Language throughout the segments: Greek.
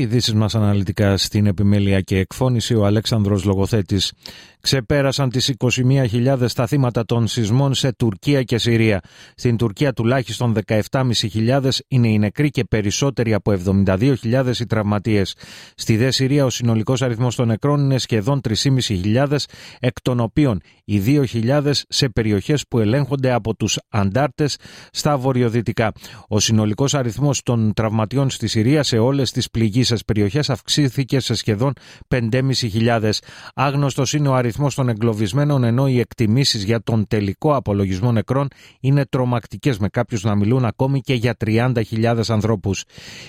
Οι ειδήσεις μας αναλυτικά στην επιμέλεια και εκφώνηση ο Αλέξανδρος Λογοθέτης ξεπέρασαν τις 21.000 τα θύματα των σεισμών σε Τουρκία και Συρία. Στην Τουρκία τουλάχιστον 17.500 είναι οι νεκροί και περισσότεροι από 72.000 οι τραυματίες. Στη δε Συρία ο συνολικός αριθμός των νεκρών είναι σχεδόν 3.500 εκ των οποίων οι 2.000 σε περιοχές που ελέγχονται από τους αντάρτες στα βορειοδυτικά. Ο συνολικός αριθμός των τραυματιών στη Συρία σε όλες τις πληγήσεις περιοχές αυξήθηκε σε σχεδόν 5.500. Άγνωστος είναι ο αριθμός των εγκλωβισμένων, ενώ οι εκτιμήσεις για τον τελικό απολογισμό νεκρών είναι τρομακτικές, με κάποιους να μιλούν ακόμη και για 30.000 ανθρώπους.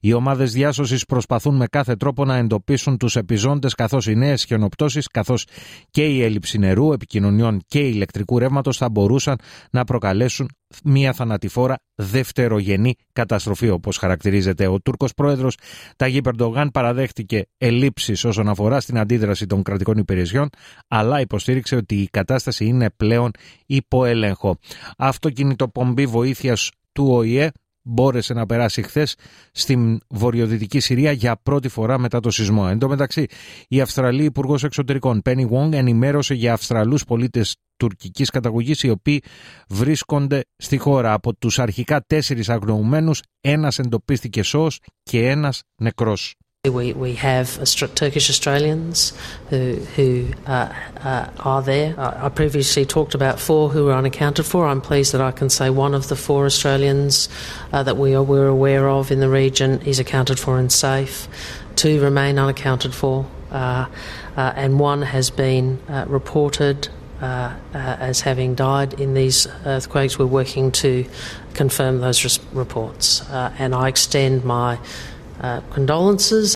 Οι ομάδες διάσωσης προσπαθούν με κάθε τρόπο να εντοπίσουν τους επιζώντες, καθώς οι νέες χιονοπτώσεις, καθώς και η έλλειψη νερού, επικοινωνιών και ηλεκτρικού ρεύματος θα μπορούσαν να προκαλέσουν μια θανατηφόρα δευτερογενή καταστροφή όπως χαρακτηρίζεται. Ο Τούρκος πρόεδρος Ταγί Περντογάν παραδέχτηκε ελλείψεις όσον αφορά στην αντίδραση των κρατικών υπηρεσιών αλλά υποστήριξε ότι η κατάσταση είναι πλέον υπό έλεγχο. Αυτοκινητοπομπή βοήθειας του ΟΗΕ μπόρεσε να περάσει χθες στην βορειοδυτική Συρία για πρώτη φορά μετά το σεισμό. Εν τω μεταξύ, η Αυστραλή Υπουργός Εξωτερικών Πένι Wong ενημέρωσε για Αυστραλούς πολίτες τουρκικής καταγωγής οι οποίοι βρίσκονται στη χώρα. Από τους αρχικά τέσσερις αγνοωμένου, ένας εντοπίστηκε σώος και ένας νεκρός. We, we have Turkish Australians who, who uh, uh, are there. I, previously talked about four who were unaccounted for. I'm pleased that I can say one of the four Australians uh, that we are we're aware of in the region is accounted for and safe. Two remain unaccounted for, uh, uh, and one has been uh, reported as having died in these earthquakes. We're working to confirm those reports, and I extend my Uh, condolences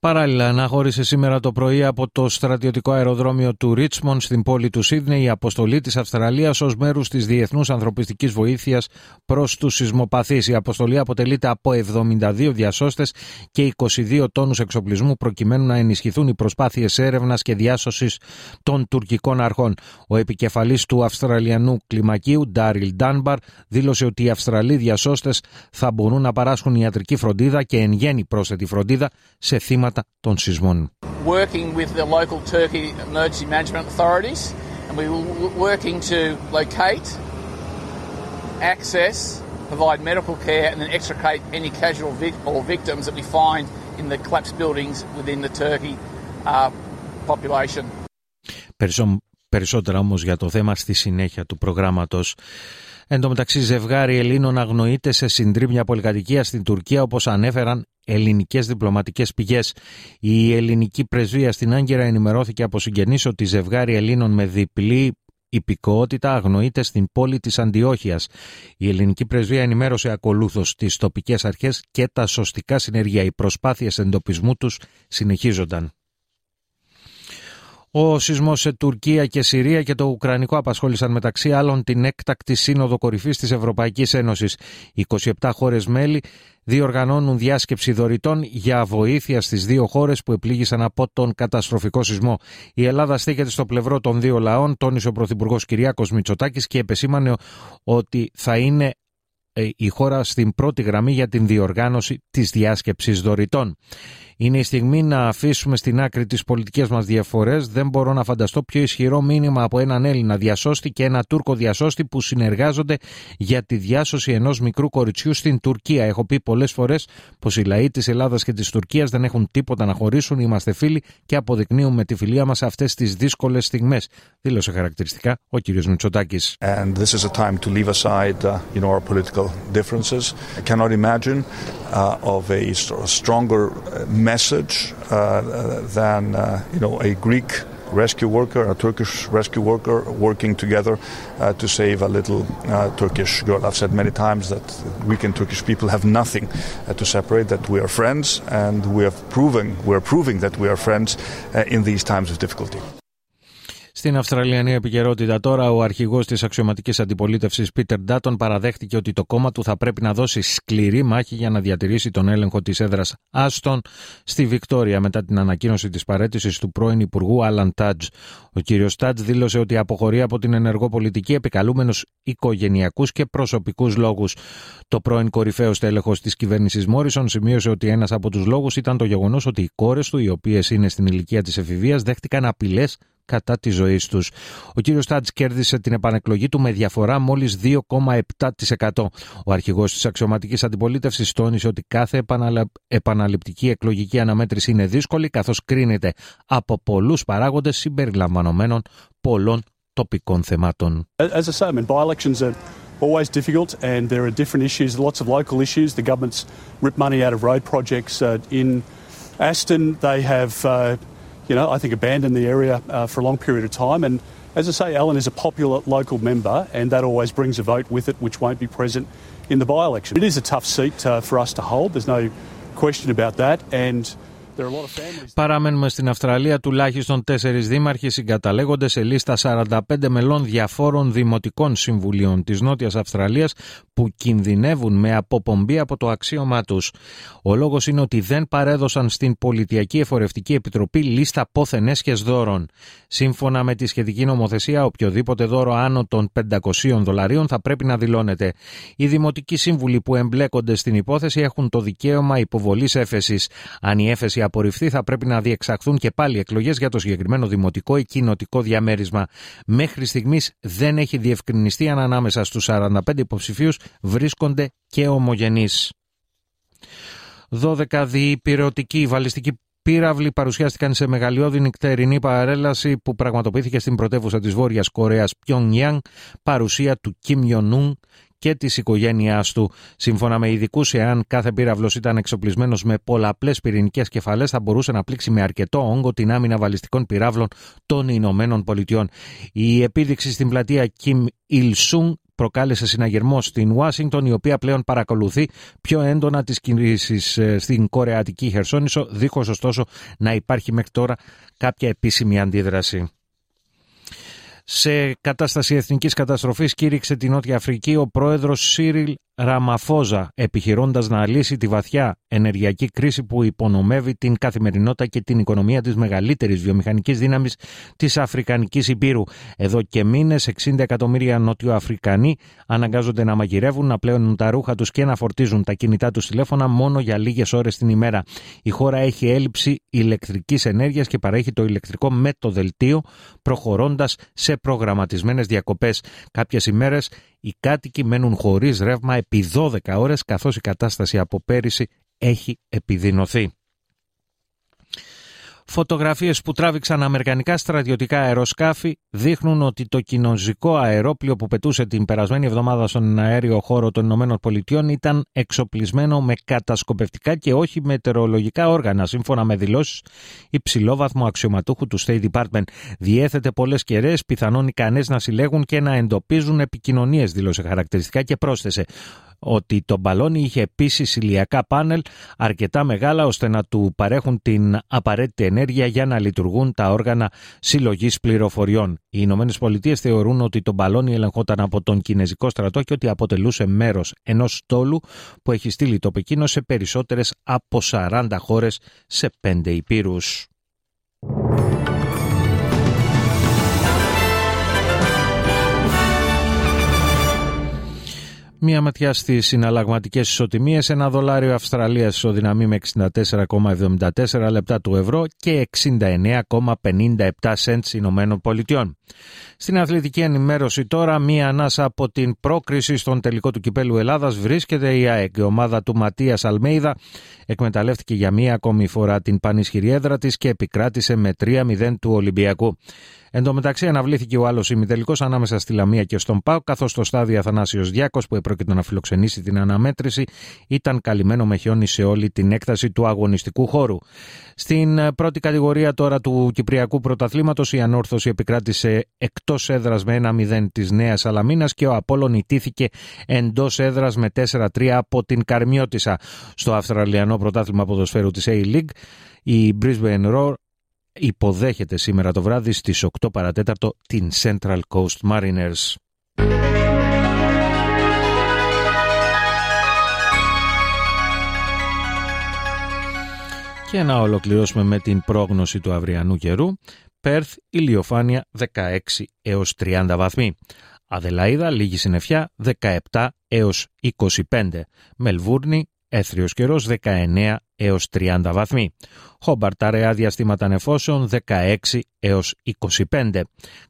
Παράλληλα, αναχώρησε σήμερα το πρωί από το στρατιωτικό αεροδρόμιο του Ρίτσμον στην πόλη του Σίδνεϊ η αποστολή της Αυστραλίας ως μέρους της Διεθνούς Ανθρωπιστικής Βοήθειας προς τους σεισμοπαθείς. Η αποστολή αποτελείται από 72 διασώστες και 22 τόνους εξοπλισμού προκειμένου να ενισχυθούν οι προσπάθειες έρευνας και διάσωσης των τουρκικών αρχών. Ο επικεφαλής του Αυστραλιανού κλιμακίου, Ντάριλ Ντάνμπαρ, δήλωσε ότι οι Αυστραλοί διασώστες θα μπορούν να παράσχουν ιατρική φροντίδα και εν γέννη πρόσθετη φροντίδα σε θύματα θύματα των σεισμών. Working with the local Turkey emergency management authorities and we were working to locate, access, provide medical care and then extricate any casual vic- or victims that we find in the collapsed buildings within the Turkey uh, population. Περισσότερα όμως για το θέμα στη συνέχεια του προγράμματος. Εν τω μεταξύ, ζευγάρι Ελλήνων αγνοείται σε συντρίμια πολυκατοικία στην Τουρκία, όπως ανέφεραν ελληνικές διπλωματικές πηγές. Η ελληνική πρεσβεία στην Άγκυρα ενημερώθηκε από συγγενείς ότι ζευγάρι Ελλήνων με διπλή υπηκότητα αγνοείται στην πόλη της Αντιόχειας. Η ελληνική πρεσβεία ενημέρωσε ακολούθως τις τοπικές αρχές και τα σωστικά συνεργεία. Οι προσπάθειες εντοπισμού τους συνεχίζονταν. Ο σεισμός σε Τουρκία και Συρία και το Ουκρανικό απασχόλησαν μεταξύ άλλων την έκτακτη σύνοδο κορυφής της Ευρωπαϊκής Ένωσης. 27 χώρες μέλη διοργανώνουν διάσκεψη δωρητών για βοήθεια στις δύο χώρες που επλήγησαν από τον καταστροφικό σεισμό. Η Ελλάδα στέκεται στο πλευρό των δύο λαών, τόνισε ο Πρωθυπουργός Κυριάκος Μητσοτάκης και επεσήμανε ότι θα είναι ε, η χώρα στην πρώτη γραμμή για την διοργάνωση της διάσκεψης δωρητών. Είναι η στιγμή να αφήσουμε στην άκρη τις πολιτικές μας διαφορές. Δεν μπορώ να φανταστώ πιο ισχυρό μήνυμα από έναν Έλληνα διασώστη και ένα Τούρκο διασώστη που συνεργάζονται για τη διάσωση ενός μικρού κοριτσιού στην Τουρκία. Έχω πει πολλές φορές πως οι λαοί της Ελλάδας και της Τουρκίας δεν έχουν τίποτα να χωρίσουν. Είμαστε φίλοι και αποδεικνύουμε τη φιλία μας σε αυτές τις δύσκολες στιγμές. Δήλωσε χαρακτηριστικά ο κ. Μητσοτάκης. And this is a time to leave aside, uh, you know, our political differences. I cannot imagine uh, of a stronger message uh, than uh, you know a Greek rescue worker, a Turkish rescue worker working together uh, to save a little uh, Turkish girl. I've said many times that Greek and Turkish people have nothing uh, to separate, that we are friends, and we have proven, we are proving that we are friends uh, in these times of difficulty. Στην Αυστραλιανή επικαιρότητα τώρα, ο αρχηγός της αξιωματικής αντιπολίτευσης Πίτερ Ντάτον παραδέχτηκε ότι το κόμμα του θα πρέπει να δώσει σκληρή μάχη για να διατηρήσει τον έλεγχο της έδρας Άστον στη Βικτόρια μετά την ανακοίνωση της παρέτησης του πρώην Υπουργού Άλαν Τάτζ. Ο κ. Τάτζ δήλωσε ότι αποχωρεί από την ενεργό πολιτική επικαλούμενος οικογενειακούς και προσωπικούς λόγους. Το πρώην κορυφαίο τέλεχο της κυβέρνησης Μόρισον σημείωσε ότι ένας από τους λόγους ήταν το γεγονός ότι οι κόρες του, οι οποίες είναι στην ηλικία της εφηβείας, δέχτηκαν απειλές κατά τη ζωή τους. Ο κύριος Τάτζ κέρδισε την επανεκλογή του με διαφορά μόλις 2,7%. Ο αρχηγός της αξιωματικής αντιπολίτευσης τόνισε ότι κάθε επαναληπτική εκλογική αναμέτρηση είναι δύσκολη, καθώς κρίνεται από πολλούς παράγοντες συμπεριλαμβανομένων πολλών τοπικών θεμάτων. As I say, I mean, by-elections are always difficult and there are different issues, lots of local issues. The government's ripped money out of road projects uh, in Aston. They have uh, you know, I think abandoned the area uh, for a long period of time. And as I say, Alan is a popular local member, and that always brings a vote with it, which won't be present in the by-election. It is a tough seat uh, for us to hold. There's no question about that. And Παραμένουμε στην Αυστραλία. Τουλάχιστον τέσσερις δήμαρχοι συγκαταλέγονται σε λίστα 45 μελών διαφόρων δημοτικών συμβουλίων της Νότιας Αυστραλίας που κινδυνεύουν με αποπομπή από το αξίωμά τους. Ο λόγος είναι ότι δεν παρέδωσαν στην Πολιτιακή Εφορευτική Επιτροπή λίστα πόθεν έσχε δώρων. Σύμφωνα με τη σχετική νομοθεσία, οποιοδήποτε δώρο άνω των 500 δολαρίων θα πρέπει να δηλώνεται. Οι δημοτικοί σύμβουλοι που εμπλέκονται στην υπόθεση έχουν το δικαίωμα υποβολής έφεσης. Αν η έφεση απορριφθεί, θα πρέπει να διεξαχθούν και πάλι εκλογές για το συγκεκριμένο δημοτικό ή κοινοτικό διαμέρισμα. Μέχρι στιγμής δεν έχει διευκρινιστεί αν ανάμεσα στους 45 υποψηφίους βρίσκονται και ομογενείς. 12 διπυρωτικοί βαλιστικοί πύραυλοι παρουσιάστηκαν σε μεγαλειώδη νυχτερινή παρέλαση που πραγματοποιήθηκε στην πρωτεύουσα της Βόρειας Κορέας Pyongyang, παρουσία του Kim Jong-un και της οικογένειάς του. Σύμφωνα με ειδικούς, εάν κάθε πύραυλος ήταν εξοπλισμένος με πολλαπλές πυρηνικές κεφαλές, θα μπορούσε να πλήξει με αρκετό όγκο την άμυνα βαλιστικών πυράβλων των Ηνωμένων Πολιτειών. Η επίδειξη στην πλατεία Kim Il-sung προκάλεσε συναγερμό στην Ουάσιγκτον, η οποία πλέον παρακολουθεί πιο έντονα τις κινήσεις στην Κορεατική Χερσόνησο, δίχως ωστόσο να υπάρχει μέχρι τώρα κάποια επίσημη αντίδραση. Σε κατάσταση εθνικής καταστροφής κήρυξε την Νότια Αφρική. Ο πρόεδρος Σίριλ Ραμαφόζα, επιχειρώντας να λύσει τη βαθιά ενεργειακή κρίση που υπονομεύει την καθημερινότητα και την οικονομία της μεγαλύτερης βιομηχανικής δύναμης της Αφρικανικής Υπήρου. Εδώ και μήνες 60 εκατομμύρια Νότιο-Αφρικανοί αναγκάζονται να μαγειρεύουν, να πλέουν τα ρούχα τους και να φορτίζουν τα κινητά τους τηλέφωνα μόνο για λίγες ώρες την ημέρα. Η χώρα έχει έλλειψη ηλεκτρικής ενέργειας και παρέχει το ηλεκτρικό με το δελτίο, προχωρώντας σε προγραμματισμένες διακοπές. Κάποιες ημέρες οι κάτοικοι μένουν χωρίς ρεύμα επί 12 ώρες καθώς η κατάσταση από πέρυσι έχει επιδεινωθεί. Φωτογραφίες που τράβηξαν αμερικανικά στρατιωτικά αεροσκάφη δείχνουν ότι το κοινοζικό αερόπλιο που πετούσε την περασμένη εβδομάδα στον αέριο χώρο των Ηνωμένων Πολιτειών ήταν εξοπλισμένο με κατασκοπευτικά και όχι μετεωρολογικά όργανα. Σύμφωνα με δηλώσεις υψηλόβαθμου αξιωματούχου του State Department διέθετε πολλές κεραίες, πιθανόν ικανές να συλλέγουν και να εντοπίζουν επικοινωνίες, δήλωσε χαρακτηριστικά και πρόσθεσε ότι το μπαλόνι είχε επίση ηλιακά πάνελ αρκετά μεγάλα ώστε να του παρέχουν την απαραίτητη ενέργεια για να λειτουργούν τα όργανα συλλογής πληροφοριών. Οι Ηνωμένες Πολιτείες θεωρούν ότι το μπαλόνι ελεγχόταν από τον Κινέζικο στρατό και ότι αποτελούσε μέρος ενός στόλου που έχει στείλει το Πεκίνο σε περισσότερες από 40 χώρες σε πέντε υπήρους. Μία ματιά στις συναλλαγματικές ισοτιμίες. Ένα δολάριο Αυστραλίας ισοδυναμεί με 64,74 λεπτά του ευρώ και 69,57 cents Ηνωμένων Πολιτειών. Στην αθλητική ενημέρωση τώρα, μία ανάσα από την πρόκριση στον τελικό του κυπέλου Ελλάδας βρίσκεται η ΑΕΚ. Η ομάδα του Ματίας Αλμέιδα εκμεταλλεύτηκε για μία ακόμη φορά την πανισχυρή έδρα της και επικράτησε με 3-0 του Ολυμπιακού. Εν τω μεταξύ, αναβλήθηκε ο άλλος ημιτελικός ανάμεσα στη Λαμία και στον Πάο, καθώς το στάδιο Αθανάσιος Διάκος που επρόκειτο να φιλοξενήσει την αναμέτρηση ήταν καλυμμένο με χιόνι σε όλη την έκταση του αγωνιστικού χώρου. Στην πρώτη κατηγορία τώρα του Κυπριακού Πρωταθλήματος, η ανόρθωση επικράτησε εκτός έδρας με 1-0 της Νέας Αλαμίνα και ο Απόλων ιτήθηκε εντός έδρας με 4-3 από την Καρμιώτησα. Στο Αυστραλιανό Πρωτάθλημα Ποδοσφαίρου της A-League, η Brisbane Roar υποδέχεται σήμερα το βράδυ στις 8 παρατέταρτο την Central Coast Mariners. Και να ολοκληρώσουμε με την πρόγνωση του αυριανού καιρού. Πέρθ, ηλιοφάνεια 16 έως 30 βαθμοί. Αδελαίδα, λίγη συννεφιά 17 έως 25. Μελβούρνη, έθριος καιρός 19 έως 30 βαθμοί. Χόμπαρτ, αραιά διαστήματα νεφώσεων 16 έως 25.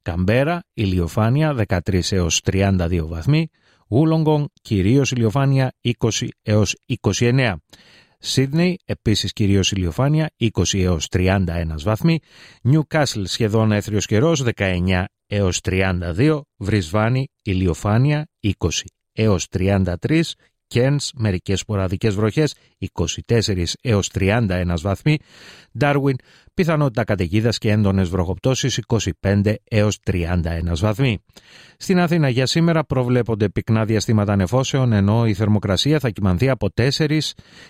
Καμπέρα, ηλιοφάνεια 13 έως 32 βαθμοί. Ούλογκον, κυρίως ηλιοφάνεια 20 έως 29. Σίδνεϊ, επίσης κυρίως ηλιοφάνεια, 20 έως 31 βαθμοί. Νιουκάσλ σχεδόν έθριος καιρός, 19 έως 32. Βρισβάνη, ηλιοφάνεια, 20 έως 33. Κένς, μερικές σποραδικές βροχές, 24 έως 31 βαθμοί. Ντάρουιν, πιθανότητα καταιγίδας και έντονες βροχοπτώσεις 25 έως 31 βαθμοί. Στην Αθήνα για σήμερα προβλέπονται πυκνά διαστήματα νεφώσεων ενώ η θερμοκρασία θα κοιμανθεί από 4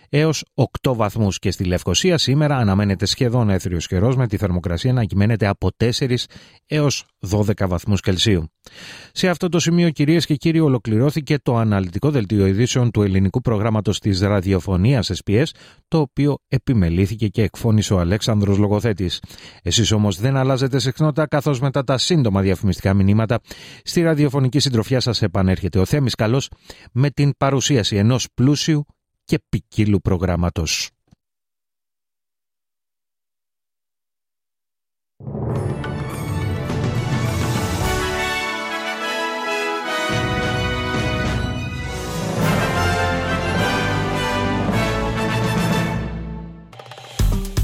έως 8 βαθμούς και στη Λευκοσία σήμερα αναμένεται σχεδόν έθριος καιρός με τη θερμοκρασία να κυμαίνεται από 4 έως 12 βαθμούς Κελσίου. Σε αυτό το σημείο κυρίες και κύριοι ολοκληρώθηκε το αναλυτικό δελτίο ειδήσεων του ελληνικού προγράμματος της ραδιοφωνίας SPS το οποίο επιμελήθηκε και εκφώνησε ο Αλέξανδρος Λογοθέτης. Εσείς όμως δεν αλλάζετε συχνότητα καθώς μετά τα σύντομα διαφημιστικά μηνύματα στη ραδιοφωνική συντροφιά σας επανέρχεται ο Θέμης Καλός με την παρουσίαση ενός πλούσιου και ποικίλου προγράμματος.